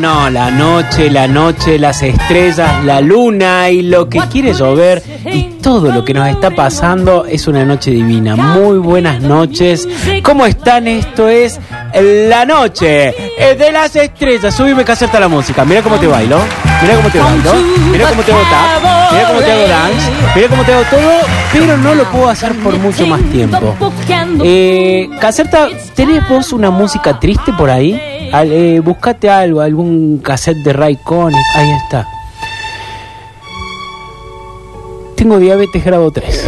No, la noche, la noche, las estrellas, la luna y lo que quiere llover y todo lo que nos está pasando es una noche divina. Muy buenas noches. ¿Cómo están? Esto es La Noche eh, de las Estrellas. Subime que acerta la música. Mira cómo te bailo. Mira cómo te bailo. Mira cómo te hago tap. Mira cómo te hago dance. Mira cómo te hago todo. Pero no lo puedo hacer por mucho más tiempo. Eh, Caserta, ¿tenés vos una música triste por ahí? Eh, buscate algo, algún cassette de Ray Conniff. Ahí está. Tengo diabetes grado 3.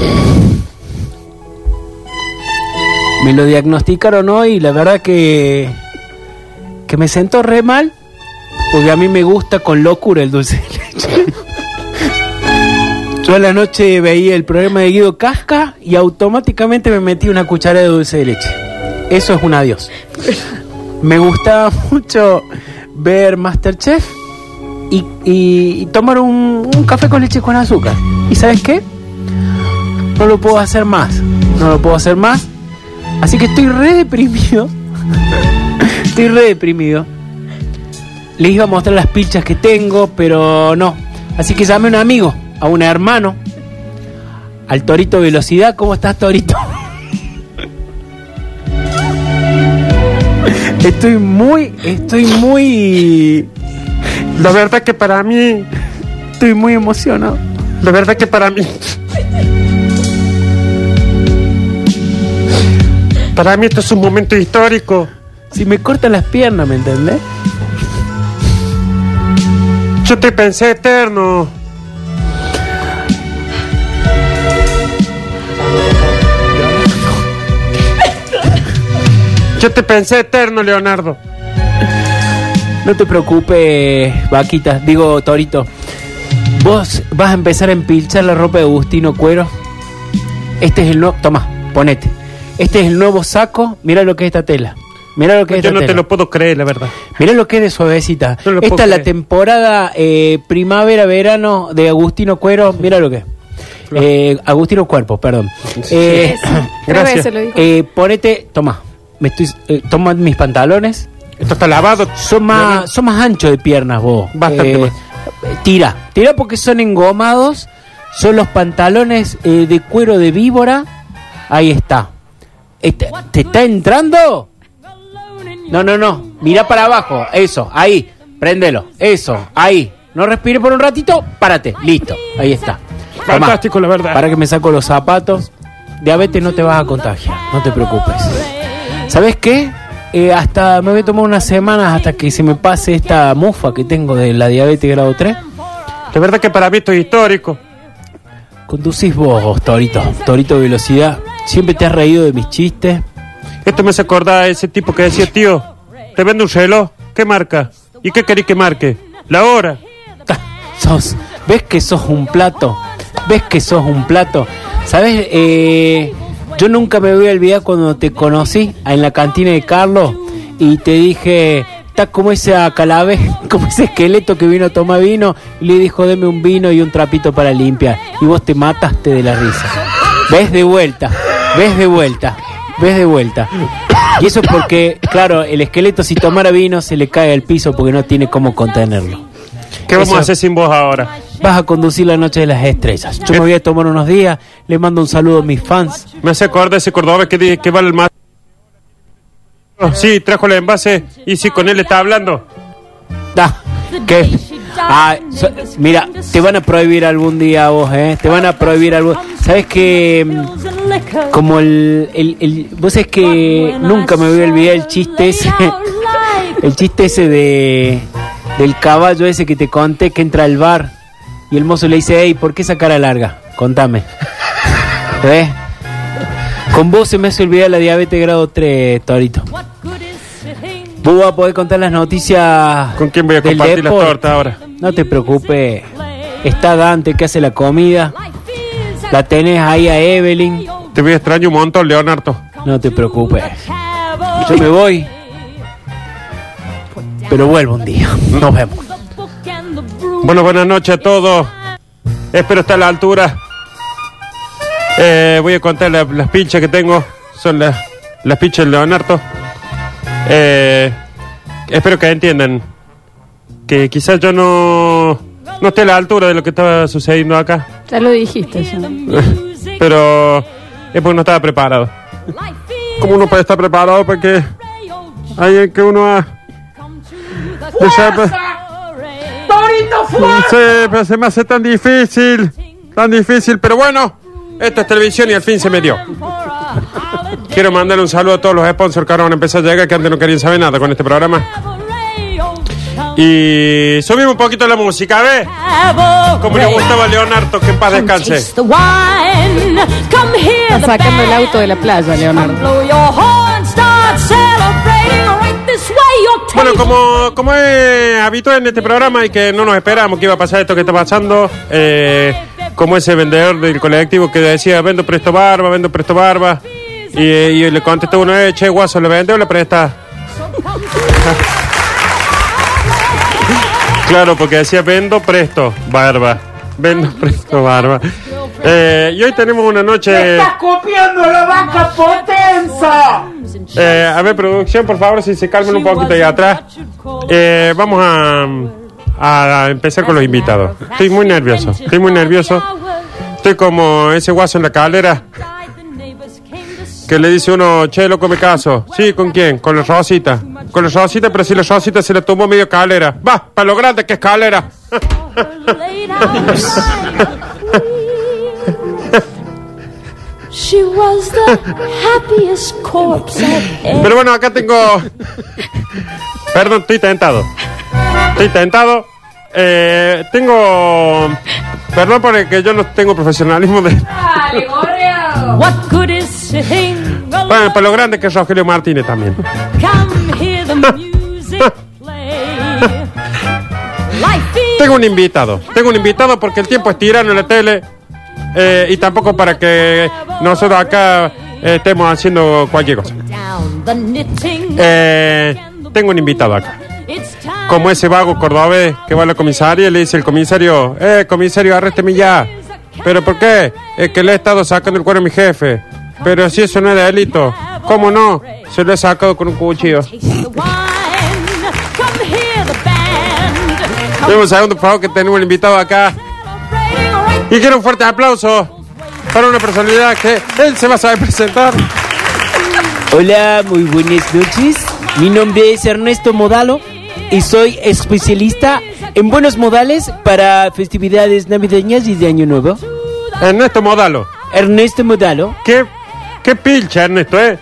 Me lo diagnosticaron hoy y la verdad que, que me sentó re mal. Porque a mí me gusta con locura el dulce de leche. Yo a la noche veía el programa de Guido Casca y automáticamente me metí una cucharada de dulce de leche. Eso es un adiós. Me gustaba mucho ver Masterchef y, y- y tomar un, un café con leche con azúcar. ¿Y sabes qué? No lo puedo hacer más. No lo puedo hacer más. Así que estoy re deprimido. estoy re deprimido. Les iba a mostrar las pilchas que tengo, pero no. Así que llamé a un amigo, a un hermano, al Torito Velocidad. ¿Cómo estás, Torito? Estoy muy, estoy muy, La verdad que para mí, estoy muy emocionado. la verdad que para mí. Para mí esto es un momento histórico. Si me cortan las piernas, ¿me entendés? Yo te pensé eterno. Yo te pensé eterno, Leonardo. No te preocupes, vaquita, digo Torito. Vos vas a empezar a empilchar la ropa de Agustino Cuero. Este es el nuevo. Toma, ponete. Este es el nuevo saco. Mira lo que es esta tela. Mira lo que es Yo esta no te lo puedo creer, la verdad. Mira lo que es de suavecita. No lo Esta es la creer. temporada eh, primavera-verano de Agustino Cuero. Mira lo que es. Eh, Agustino Cuerpo, perdón. Eh, Tres Gracias. veces lo dijo. eh, ponete, toma. Me estoy, eh, toma mis pantalones. Esto está lavado. Son más, son más anchos de piernas vos. Bastante más. Tira, tira porque son engomados. Son los pantalones eh, de cuero de víbora. Ahí está. Este- ¿Te está entrando? No, no, no. Mira para abajo. Eso, ahí. Préndelo. Eso, ahí. No respire por un ratito. Párate. Listo. Ahí está. Tomá. Fantástico, la verdad. Para que me saco los zapatos. Diabetes no te vas a contagiar. No te preocupes. ¿Sabes qué? Eh, hasta me voy a tomar unas semanas hasta que se me pase esta mufa que tengo de la diabetes grado 3. La verdad que para mí esto es histórico. Conducís vos, Torito. Torito Velocidad. Siempre te has reído de mis chistes. Esto me hace acordar a ese tipo que decía, tío, te vendo un reloj. ¿Qué marca? ¿Y qué querés que marque? La hora. Sos, ¿ves que sos un plato? ¿Ves que sos un plato? ¿Sabes? Eh, yo nunca me voy a olvidar cuando te conocí en la cantina de Carlos y te dije, está como esa calave, como ese esqueleto que vino a tomar vino y le dijo, deme un vino y un trapito para limpiar. Y vos te mataste de la risa. ¿Ves de vuelta? ¿Ves de vuelta? ¿Ves de vuelta? Y eso es porque, claro, el esqueleto si tomara vino se le cae al piso porque no tiene cómo contenerlo. ¿Qué vamos Eso- a hacer sin vos ahora? Vas a conducir la noche de las estrellas. Yo me voy a tomar unos días. Le mando un saludo a mis fans. Me hace acordar ese cordobés que, di- que vale el más. Sí, trajo el envase y sí, con él está hablando. Da, ¿Qué? Ah, so- mira, te van a prohibir algún día a vos, ¿eh? Te van a prohibir algún... ¿Sabes que Como el, el, el- Vos es que nunca me voy a olvidar el chiste ese... El chiste ese de... Del caballo ese que te conté que entra al bar y el mozo le dice, hey, ¿por qué esa cara larga? Contame. ¿Ves? Con vos se me hace olvidar la diabetes grado 3, Torito. Vos vas a poder contar las noticias. ¿Con quién voy a compartir las tortas ahora? No te preocupes. Está Dante que hace la comida. La tenés ahí a Evelyn. Te voy a extrañar un montón, Leonardo. No te preocupes. Yo me voy. Pero vuelvo un día. Nos vemos. Bueno, buenas noches a todos. Espero estar a la altura. Eh, voy a contar la- las pinchas que tengo. Son las, las pinchas de Leonardo. Eh, espero que entiendan que quizás yo no, no esté a la altura de lo que estaba sucediendo acá. Ya lo dijiste. ya. Pero es porque no estaba preparado. ¿Cómo uno puede estar preparado para que hay que uno ha... No sé, pues- Sí, pero se me hace tan difícil, tan difícil, pero bueno, esto es televisión y al fin se me dio. Quiero mandarle un saludo a todos los sponsors que ahora van a empezar a llegar, que antes no querían saber nada con este programa. Y subimos un poquito la música, ¿ves? Como le gustaba a Leonardo, que en paz descanse. Está sacando el auto de la playa, Leonardo. Bueno, como, como es habitual en este programa y que no nos esperamos que iba a pasar esto que está pasando, eh, como ese vendedor del colectivo que decía, vendo presto barba, vendo presto barba, y, y le contestó uno, eh, che, guaso, ¿le vende o le presta? claro, porque decía, vendo presto barba, vendo presto barba. Eh, y hoy tenemos una noche... copiando la vaca potenza! Eh, a ver, producción, por favor, si se calman un poquito ahí atrás. Eh, vamos a, a empezar con los invitados. Estoy muy nervioso, estoy muy nervioso. Estoy como ese guaso en la calera que le dice uno, che, loco, me caso. Sí, ¿con quién? Con la Rosita. Con la Rosita, pero si la Rosita se le tumbó medio calera. Va, para lo grande que es calera. She was the happiest corpse Pero bueno, acá tengo. Perdón, estoy tentado. Estoy tentado. Eh, tengo. Perdón porque yo no tengo profesionalismo de. What good is Bueno, para lo grande que es Rogelio Martínez también. Tengo un invitado. Tengo un invitado porque el tiempo es tirano en la tele. eh, y tampoco para que nosotros acá eh, estemos haciendo cualquier cosa. Eh, tengo un invitado acá. Como ese vago cordobés que va a la comisaria y le dice el comisario, eh, comisario, arrésteme ya. ¿Pero por qué? Es que le he estado sacando el cuero a mi jefe. Pero si eso no es delito. ¿Cómo no? Se lo he sacado con un cuchillo. Deme un segundo, por favor, que tenemos un invitado acá. Y quiero un fuerte aplauso para una personalidad que él se va a saber presentar. Hola, muy buenas noches. Mi nombre es Ernesto Modalo y soy especialista en buenos modales para festividades navideñas y de Año Nuevo. Ernesto Modalo. Ernesto Modalo, ¿Qué, qué pilcha, Ernesto, eh?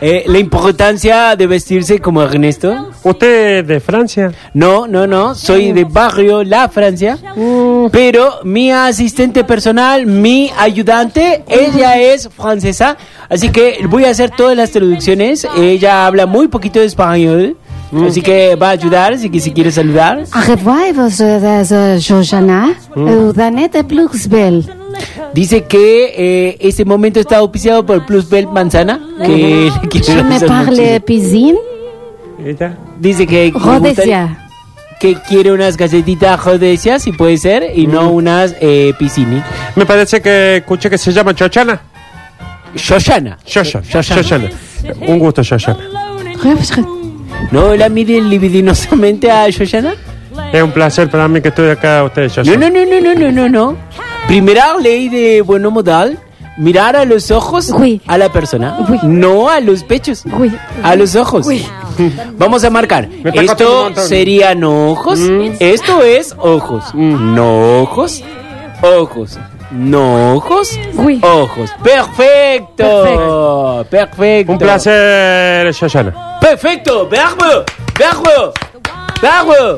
eh, la importancia de vestirse como Ernesto. ¿Usted es de Francia? No, no, no, soy de barrio La Francia, pero mi asistente personal, mi ayudante, ella es francesa, así que voy a hacer todas las traducciones. Ella habla muy poquito de español, así que va a ayudar, así que si quiere saludar. Dice que eh, este momento está auspiciado por Plus Bell Manzana, que le quiere Je me parle piscine. Dice que, Rodesia. que quiere unas galletitas rodesias, si puede ser, y no unas eh, piscini. Me parece que escuché que se llama Chochana. Shoshana. Shoshana. Shoshana. Shoshana. Un gusto, Shoshana. ¿No la miden libidinosamente a Shoshana? Es un placer para mí que estoy acá ustedes, No, Shoshana. no, no, no, no, no, no, no. Primera ley de bueno modal, mirar a los ojos Oui. a la persona, Oui. no a los pechos, Oui. a los ojos. Oui. Vamos a marcar. Esto serían ojos, esto es ojos, no ojos, ojos, no ojos, Oui. ojos. Perfecto, perfecto. Un placer, Shoshana. Perfecto, verbo, verbo,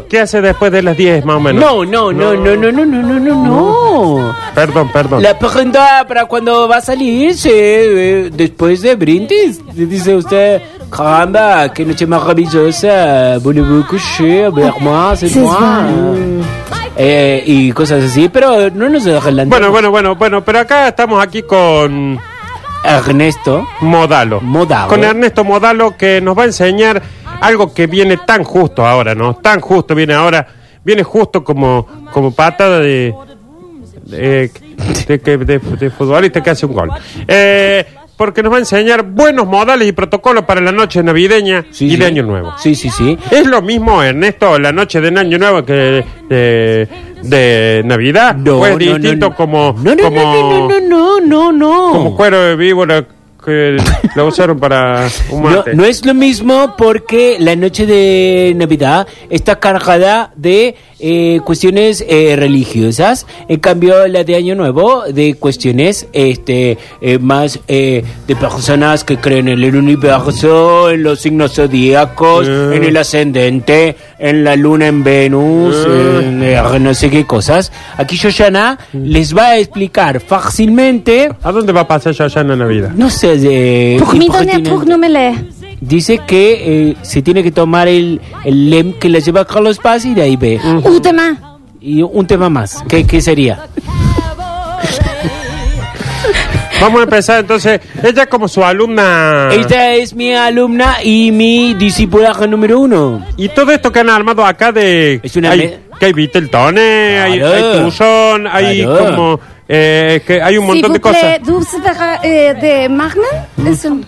¿Qué hace después de las 10 más o menos? No, no, no, no, no, no, no, no, no, no. Perdón, perdón. La pregunta para cuando va a salir, sí, eh, después de brindis. Dice usted, caramba, qué noche maravillosa, voulez-vous coucher avec moi, c'est moi. Eh, y cosas así, pero no nos adelantamos. Bueno, bueno, bueno, bueno, pero acá estamos aquí con Ernesto, Modalo. Modalo. Con Ernesto Modalo que nos va a enseñar algo que viene tan justo ahora, ¿no? Tan justo viene ahora. Viene justo como, como patada de, de, de, de- de futbolista que hace un gol. Eh, porque nos va a enseñar buenos modales y protocolos para la noche navideña Sí, y sí. de Año Nuevo. Sí, sí, sí. ¿Es lo mismo, Ernesto, la noche de Año Nuevo que de, de Navidad? No, ¿O es no, distinto no, no. como, No, no, como, no, no, no, no, no. como cuero de víbora que lo usaron para un no es lo mismo porque la noche de Navidad está cargada de eh, cuestiones eh, religiosas. En cambio, la de Año Nuevo de cuestiones este eh, más eh, de personas que creen en el universo, en los signos zodíacos, Eh. en el ascendente, en la luna en Venus, Eh. en eh, no sé qué cosas. Aquí Shoshana les va a explicar fácilmente. ¿A dónde va a pasar ya en la Navidad? No sé, de no me le. Dice que eh, se tiene que tomar el, el lem que le lleva Carlos Paz y de ahí ve. Ou demain. Y un tema más. ¿Qué, qué sería? Vamos a empezar entonces. Ella como su alumna. Esta es mi alumna y mi discípula número uno. Y todo esto que han armado acá de... Es una hay, me- que hay Beatletone, hay, hay Tucson, hay Claro. como... eh, que hay un montón de cosas. de, eh, de Magnan. Es un-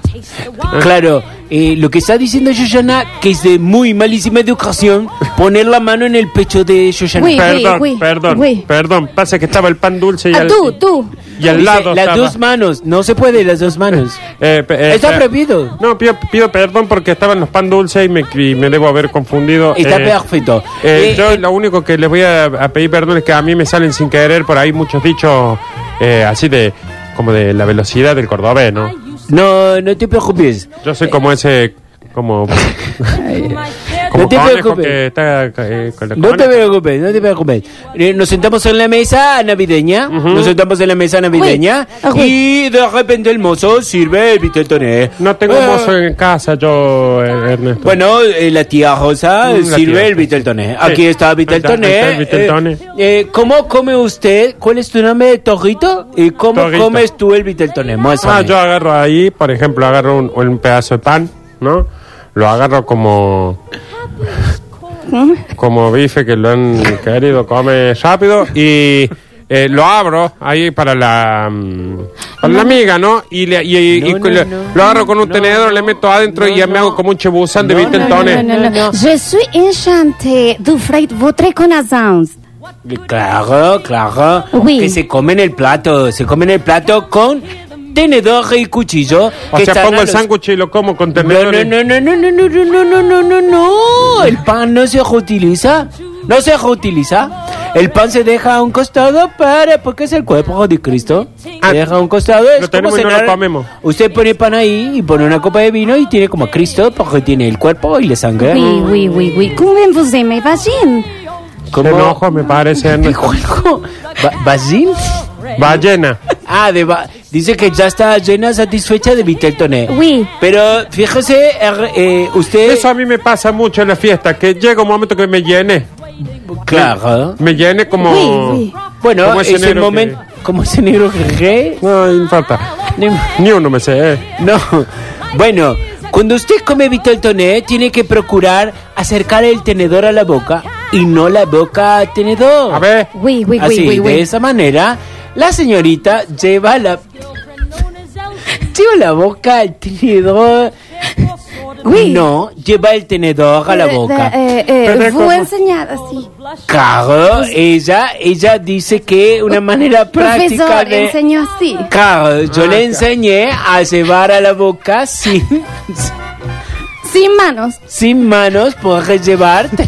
Claro, eh, lo que está diciendo Shoshana, que es de muy malísima educación, poner la mano en el pecho de Shoshana. Oui. Perdón, oui, perdón, oui. perdón. Pasa que estaba el pan dulce y, Ah, tú, tú. Y al Dice, lado las estaba- dos manos, no se puede las dos manos. Eh, pe- eh, Está eh, prohibido. No, pido, pido perdón porque estaban los pan dulces y me, y me debo haber confundido. Está Eh, perfecto. eh, Eh, yo lo único que les voy a, a pedir perdón es que a mí me salen sin querer por ahí muchos dichos eh, así de como de la velocidad del cordobés, ¿no? no, no te preocupes. Yo soy como ese como No te preocupes. que está eh, con la No te preocupes, no te preocupes. Eh, Nos sentamos en la mesa navideña, nos sentamos en la mesa navideña Ah, oui. y de repente el mozo sirve el Viteltoné. No tengo Eh, mozo en casa yo, eh, Ernesto. Bueno, eh, la tía Rosa Mm, la sirve tía, el. Viteltoné. Sí. Aquí está el Ahí está, ahí Viteltoné. está el Viteltoné. Eh, eh, ¿Cómo come usted? ¿Cuál es tu nombre, Torrito? ¿Y cómo Torrito. comes tú el Viteltoné? Ah, yo agarro ahí, por ejemplo, agarro un, un pedazo de pan, ¿no? Lo agarro como como bife que lo han querido comer rápido y eh, lo abro ahí para la mm, para la amiga, ¿no? Y, le, y, y- y No, no, le- no, lo agarro con un no, tenedor, le meto adentro no, y ya me no. hago como un chebuzán de No, Viteltoné. Non, non, non. Je suis enchantée d'offrir votre connaissance. Claro, claro. Oui. Que se comen el plato, se comen el plato con tenedor y cuchillo. O que sea, pongo el los- sándwich y lo como con No, tenedor. no, no, no, no, no, no, no, no, no, no, no, no. El pan no se reutiliza. No se reutiliza. El pan se deja a un costado para, porque es el cuerpo de Cristo. Ah, se deja a un costado. Es lo tenemos como y no lo cenar. comemos. Usted pone pan ahí y pone una copa de vino y tiene como a Cristo porque tiene el cuerpo y la sangre. Oui, oui, oui, oui. Combien vous aimez vagine? Qué enojo me parece. Dijo algo. Ba- ¿Basil? Ballena. Ah, de ba- dice que ya está llena, satisfecha de Viteltoné. Oui. Pero fíjese, er- eh, usted. Eso a mí me pasa mucho en la fiesta, que llega un momento que me llene. Claro. Me llene como... Oui, oui. Bueno, Como ese es el negro momento. Como ese negro que. No, no falta. Ni- Ni uno me sé, eh. No. Bueno, cuando usted come Viteltoné, tiene que procurar acercar el tenedor a la boca y no la boca al tenedor. A ver, Oui, oui, Así, oui, oui, de esa manera, la señorita lleva la. Lleva la boca al tenedor. Oui. No, lleva el tenedor a la Eh, boca. eh, eh, vous ¿cómo? enseñar así. Claro, ella, ella dice que una manera práctica Profesor, de... enseñó así. Claro, yo Ah, le claro. enseñé a llevar a la boca sin, Sin manos. sin manos, poder llevar.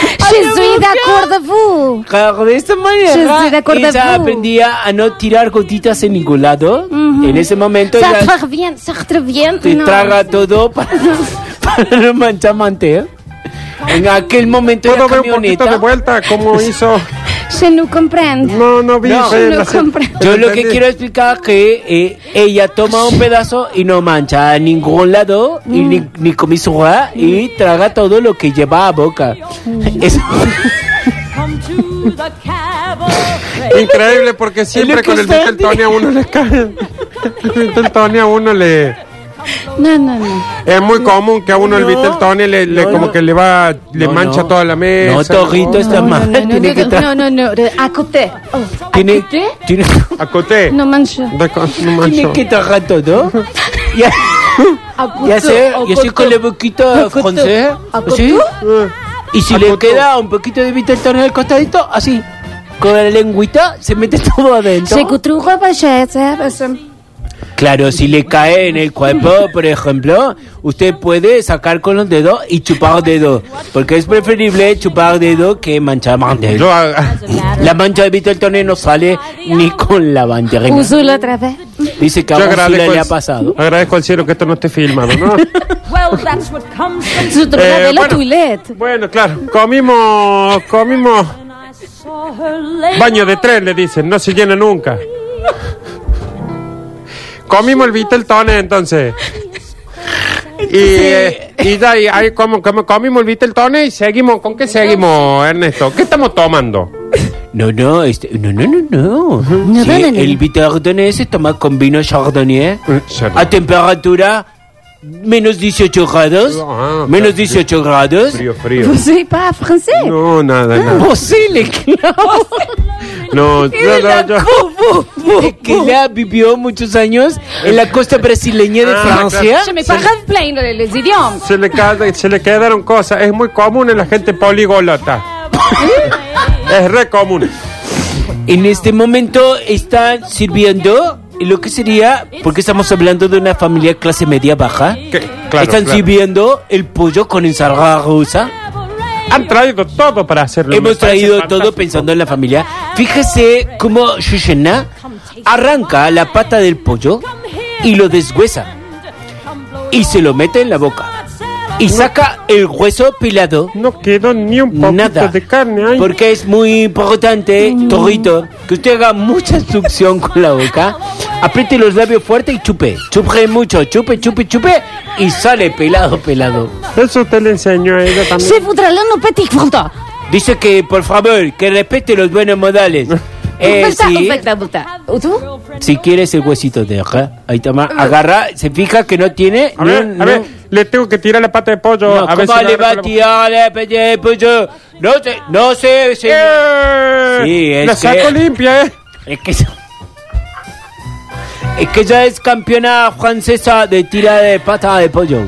Je suis d'accord de vous. Claro, de esta manera ella aprendía a no tirar gotitas en ningún lado. En ese momento ella très bien, ça très bien. te traga todo para, para no manchar mantel. En aquel momento ¿puedo ver un poquito camioneta... de vuelta cómo hizo? Je nous comprends. No, no vi. No. No comprendo. Yo lo que quiero explicar es que eh, ella toma un pedazo y no mancha a ningún lado y ni, ni comisura y traga todo lo que lleva a boca. Eso- Come to the cabaret. Increíble porque siempre con el está Viteltonia a uno le cae. El Viteltonia a uno le... No, no, no. Es muy común que a uno el No, Viteltoné le, le- no, como no. que le va, le No, mancha no. toda la mesa. No, Torrito está No, mal. no, no, tiene que no, no, no, no, à côté. Oh, tiene, ¿A côté? tiene, Acoté. No mancha. De co- no tiene que tragar todo. Y, y hacer, y hacer con la boquita francesa. Así. Y si le Acotó. queda un poquito de Viteltoné al costadito, así. Con la lengüita se mete todo adentro. J'ai goûté au repas, j'ai- j'ai- Claro, si le cae en el cuerpo, por ejemplo, usted puede sacar con los dedos y chupar dedos. Porque es preferible chupar dedos que manchar mantel. Yo, ah, La mancha de Viteltoné no sale ni con la bandera. Uso-le otra vez. Dice que a Úrsula le ha pasado. agradezco al cielo que esto no esté filmado, ¿no? Well, that's what comes from Je te Eh, regardais la bueno. toilette. Bueno, claro, comimos, comimos I saw her lay baño de tren, le dicen, no se llena nunca. Comimos el Viteltoné entonces. Y, eh, y ya, y ahí como, como comimos el Viteltoné y seguimos, ¿con qué seguimos, Ernesto? ¿Qué estamos tomando? No, no, este, no, no, no, no. No, Sí, no, no, no. el Viteltoné se toma con vino chardonnay Chardonnay. a temperatura menos 18 grados. Ah, Menos 18 grados. Frío, frío. Vous savez pas français No, nada, nada. Posible, claro. No, yo, no, yo. Es que ya vivió muchos años en la costa brasileña de Ah, Francia. Je me pas grave plaindre les idiomes. Se le, ca- se le quedaron cosas. Es muy común en la gente poligolota. es re común. En este momento están sirviendo lo que sería, porque estamos hablando de una familia clase media baja, Que- claro, están claro. sirviendo el pollo con ensalada rusa. Han traído todo para hacerlo. Hemos traído fantástico. todo pensando en la familia. Fíjese cómo Shushena arranca la pata del pollo y lo deshuesa y se lo mete en la boca y saca el hueso pelado. No quedó ni un poquito Nada. de carne ahí. Porque es muy importante, Torrito, que usted haga mucha succión con la boca, apriete los labios fuerte y chupe. Chupe mucho, chupe, chupe, chupe y sale pelado, pelado. Eso usted le enseñó a ella también. Le nos petit. Dice que, por favor, que respete los buenos modales. Eh, sí. ¿Tú? si quieres el huesito de acá, ahí toma, agarra, se fija que no tiene A ver, a ver, no- le tengo que tirar la pata de pollo. no, a ver ¿cómo si le va a tirar la pata de pollo? No sé, no sé. ¡Eh! Sí, es La que- saco limpia, ¿eh? Es que es que ya es campeona francesa de tira de pata de pollo.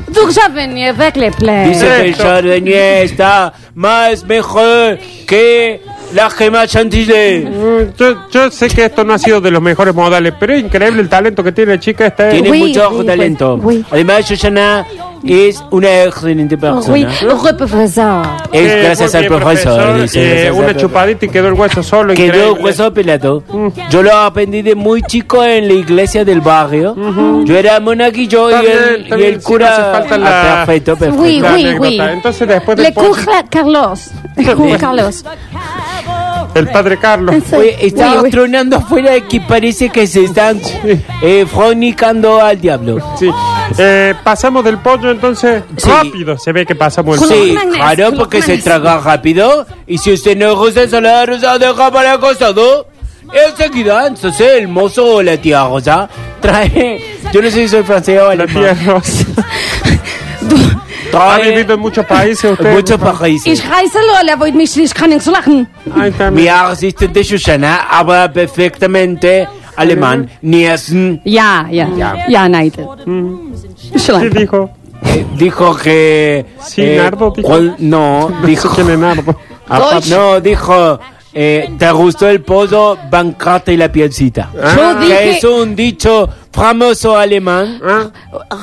Les plaies. Dice que el. Chardonnay está más mejor que la gema chantilly. Mm, Yo, yo sé que esto no ha sido de los mejores modales, pero es increíble el talento que tiene la chica esta. ¿eh? Tiene mucho oui, talento. oui. Además, Shoshana es una excelente persona. Professeur. Es Eh, gracias al bien, profesor. dice, Eh, una profesor. chupadita y quedó el hueso solo. Quedó increíble. hueso pelado. Yo lo aprendí de muy chico en la iglesia del barrio. Yo era monaguillo y el, y el cura. falta la- Ah, perfecto, perfecto. Oui, anécdota. oui. Entonces después Le cours Carlos. Le cours Carlos. El padre Carlos. Oye, estamos Oui, oui. tronando afuera que parece que se están eh, fornicando al diablo. Sí. Eh, pasamos del pollo entonces Sí. rápido. Se ve que pasamos el pollo. Sí, claro, porque se traga rápido. Y si usted no gusta ensalada rosa, deja para el costado. Enseguida, entonces el mozo o la tía Rosa trae. Yo no sé si soy francés o La alemán. tía Rosa. Ha vivido en muchos países usted. muchos países. Ich heiße Lola, wollt mich nicht kann nichts lachen. Mi asistente Shoshana habla perfectamente alemán. Niesen Ja, ja, ja, ja, nein. ¿Qué Schlank. dijo? eh, dijo que. Sí, eh, Nardo dijo. cual- no, dijo. es Nardo. Deutsch. No, dijo. eh, ¿Te gustó el pollo? Bancate y la pielcita. Ah. Yo Que dije, es un dicho famoso alemán. Ah,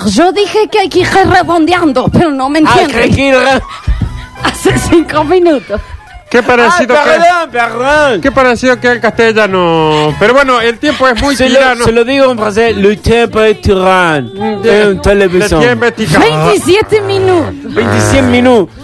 yo dije que hay que ir redondeando, pero no me Ah, entienden. que- que- Hace cinco minutos. qué Ah, parecido que. perdón, perdón. Qué parecido que el castellano. Pero bueno, el tiempo es muy Se tirano. lo, se lo digo en francés, le tiempo es tirano. En Le televisión. tiempo es tirano. 27 minutos. 27 minutos.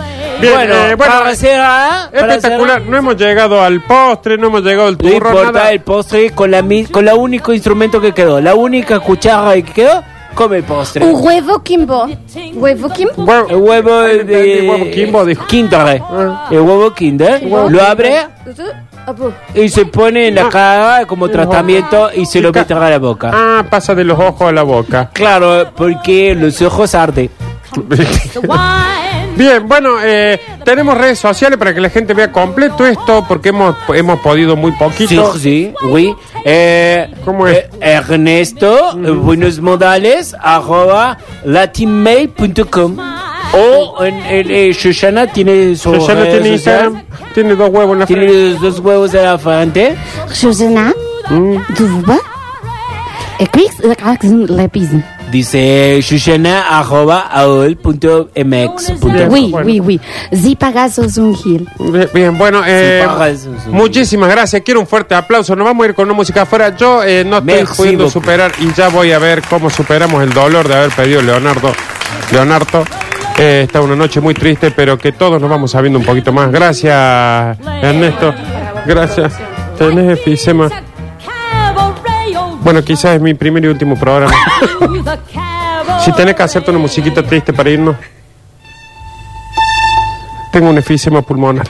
Bien, bueno, eh, bueno, para cerrar, para Espectacular. cerrar, No hemos llegado al postre, no hemos llegado al no turro, importa nada. el postre con la mi- con la único instrumento que quedó, la única cuchara que quedó, come el postre. Un huevo Kimbo. Huevo Kimbo. Huevo- El huevo Ah, de entendí, huevo Kimbo, dijo. Kinder. El huevo Kinder. Lo abre Ah, y se pone en la Ah. cara como tratamiento y se lo mete a la boca. Ah, pasa de los ojos a la boca. Claro, porque los ojos arden. Bien, bueno, eh, tenemos redes sociales para que la gente vea completo esto, porque hemos, hemos podido muy Sí, poquito. sí, oui. Eh, ¿Cómo es? eh, Ernesto, eh, buenos modales, arroba latinmail.com. O en, en, eh, Shoshana tiene su Shoshana redes tiene. Instagram, tiene dos huevos en la Tiene frente. los dos huevos de la frente. Shoshana, Lápiz. Dice Shoshana arroba aol.mx. Oui, oui, oui. Zipagasos un gil. Bien, bueno, eh, muchísimas gracias. Quiero un fuerte aplauso. Nos vamos a ir con una música afuera. Yo eh, no estoy Merci pudiendo beaucoup. superar y ya voy a ver cómo superamos el dolor de haber pedido Leonardo. Leonardo. Eh, está una noche muy triste, pero que todos nos vamos sabiendo un poquito más. Gracias, Ernesto. Gracias. Tenés efisema. Bueno, quizás es mi primer y último programa. Si tenés que hacerte una musiquita triste para irnos. Tengo un efisema pulmonar.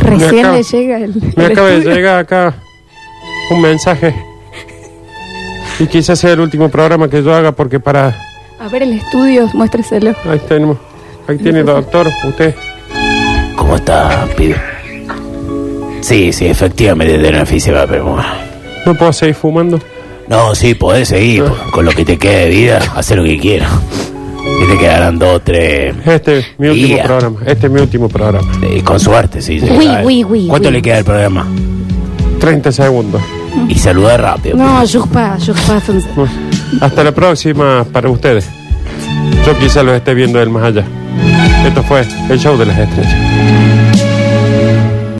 Recién acaba- le llega el. Me el acaba de llegar acá un mensaje. Y quizás sea el último programa que yo haga porque para... A ver el estudio, muéstreselo. Ahí tenemos. Ahí tiene, doctor. Usted. ¿Cómo está, pibe? Sí, sí, efectivamente tiene una enfisema, pero bueno. No puedo seguir fumando. No, sí, podés seguir po- con lo que te quede de vida, hacer lo que quieras. Y te quedarán dos, tres. Este es mi último programa. Este es mi último programa. eh, con suerte, sí. sí, oui, ¿Cuánto le queda al programa? 30 segundos. Y saluda rápido. No, jure pas. Hasta la próxima para ustedes. Yo quizás los esté viendo del más allá. Esto fue el show de las estrellas.